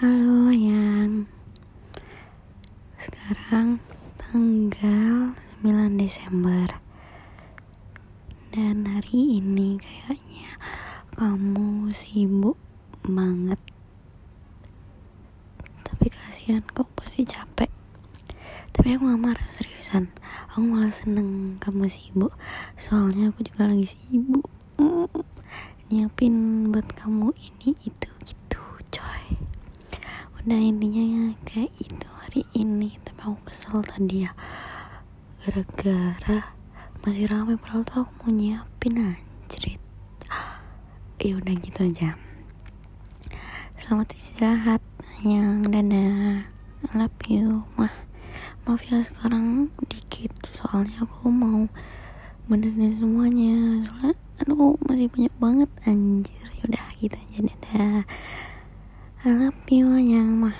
Halo yang. Sekarang tanggal 9 Desember. Dan hari ini kayaknya kamu sibuk banget. Tapi kasihan kok pasti capek. Tapi aku gak marah seriusan. Aku malah seneng kamu sibuk. Soalnya aku juga lagi sibuk. Nyiapin buat kamu ini itu gitu Udah intinya ya kayak itu hari ini. Tapi aku kesel tadi ya. Gara-gara masih ramai padahal tuh aku mau nyiapin anjrit. Ya udah gitu aja. Selamat istirahat yang dadah. I love you. Mah maaf ya sekarang dikit. Soalnya aku mau benerin semuanya. Soalnya aduh masih banyak banget anjir. Yaudah gitu aja. Dadah I love you yang mah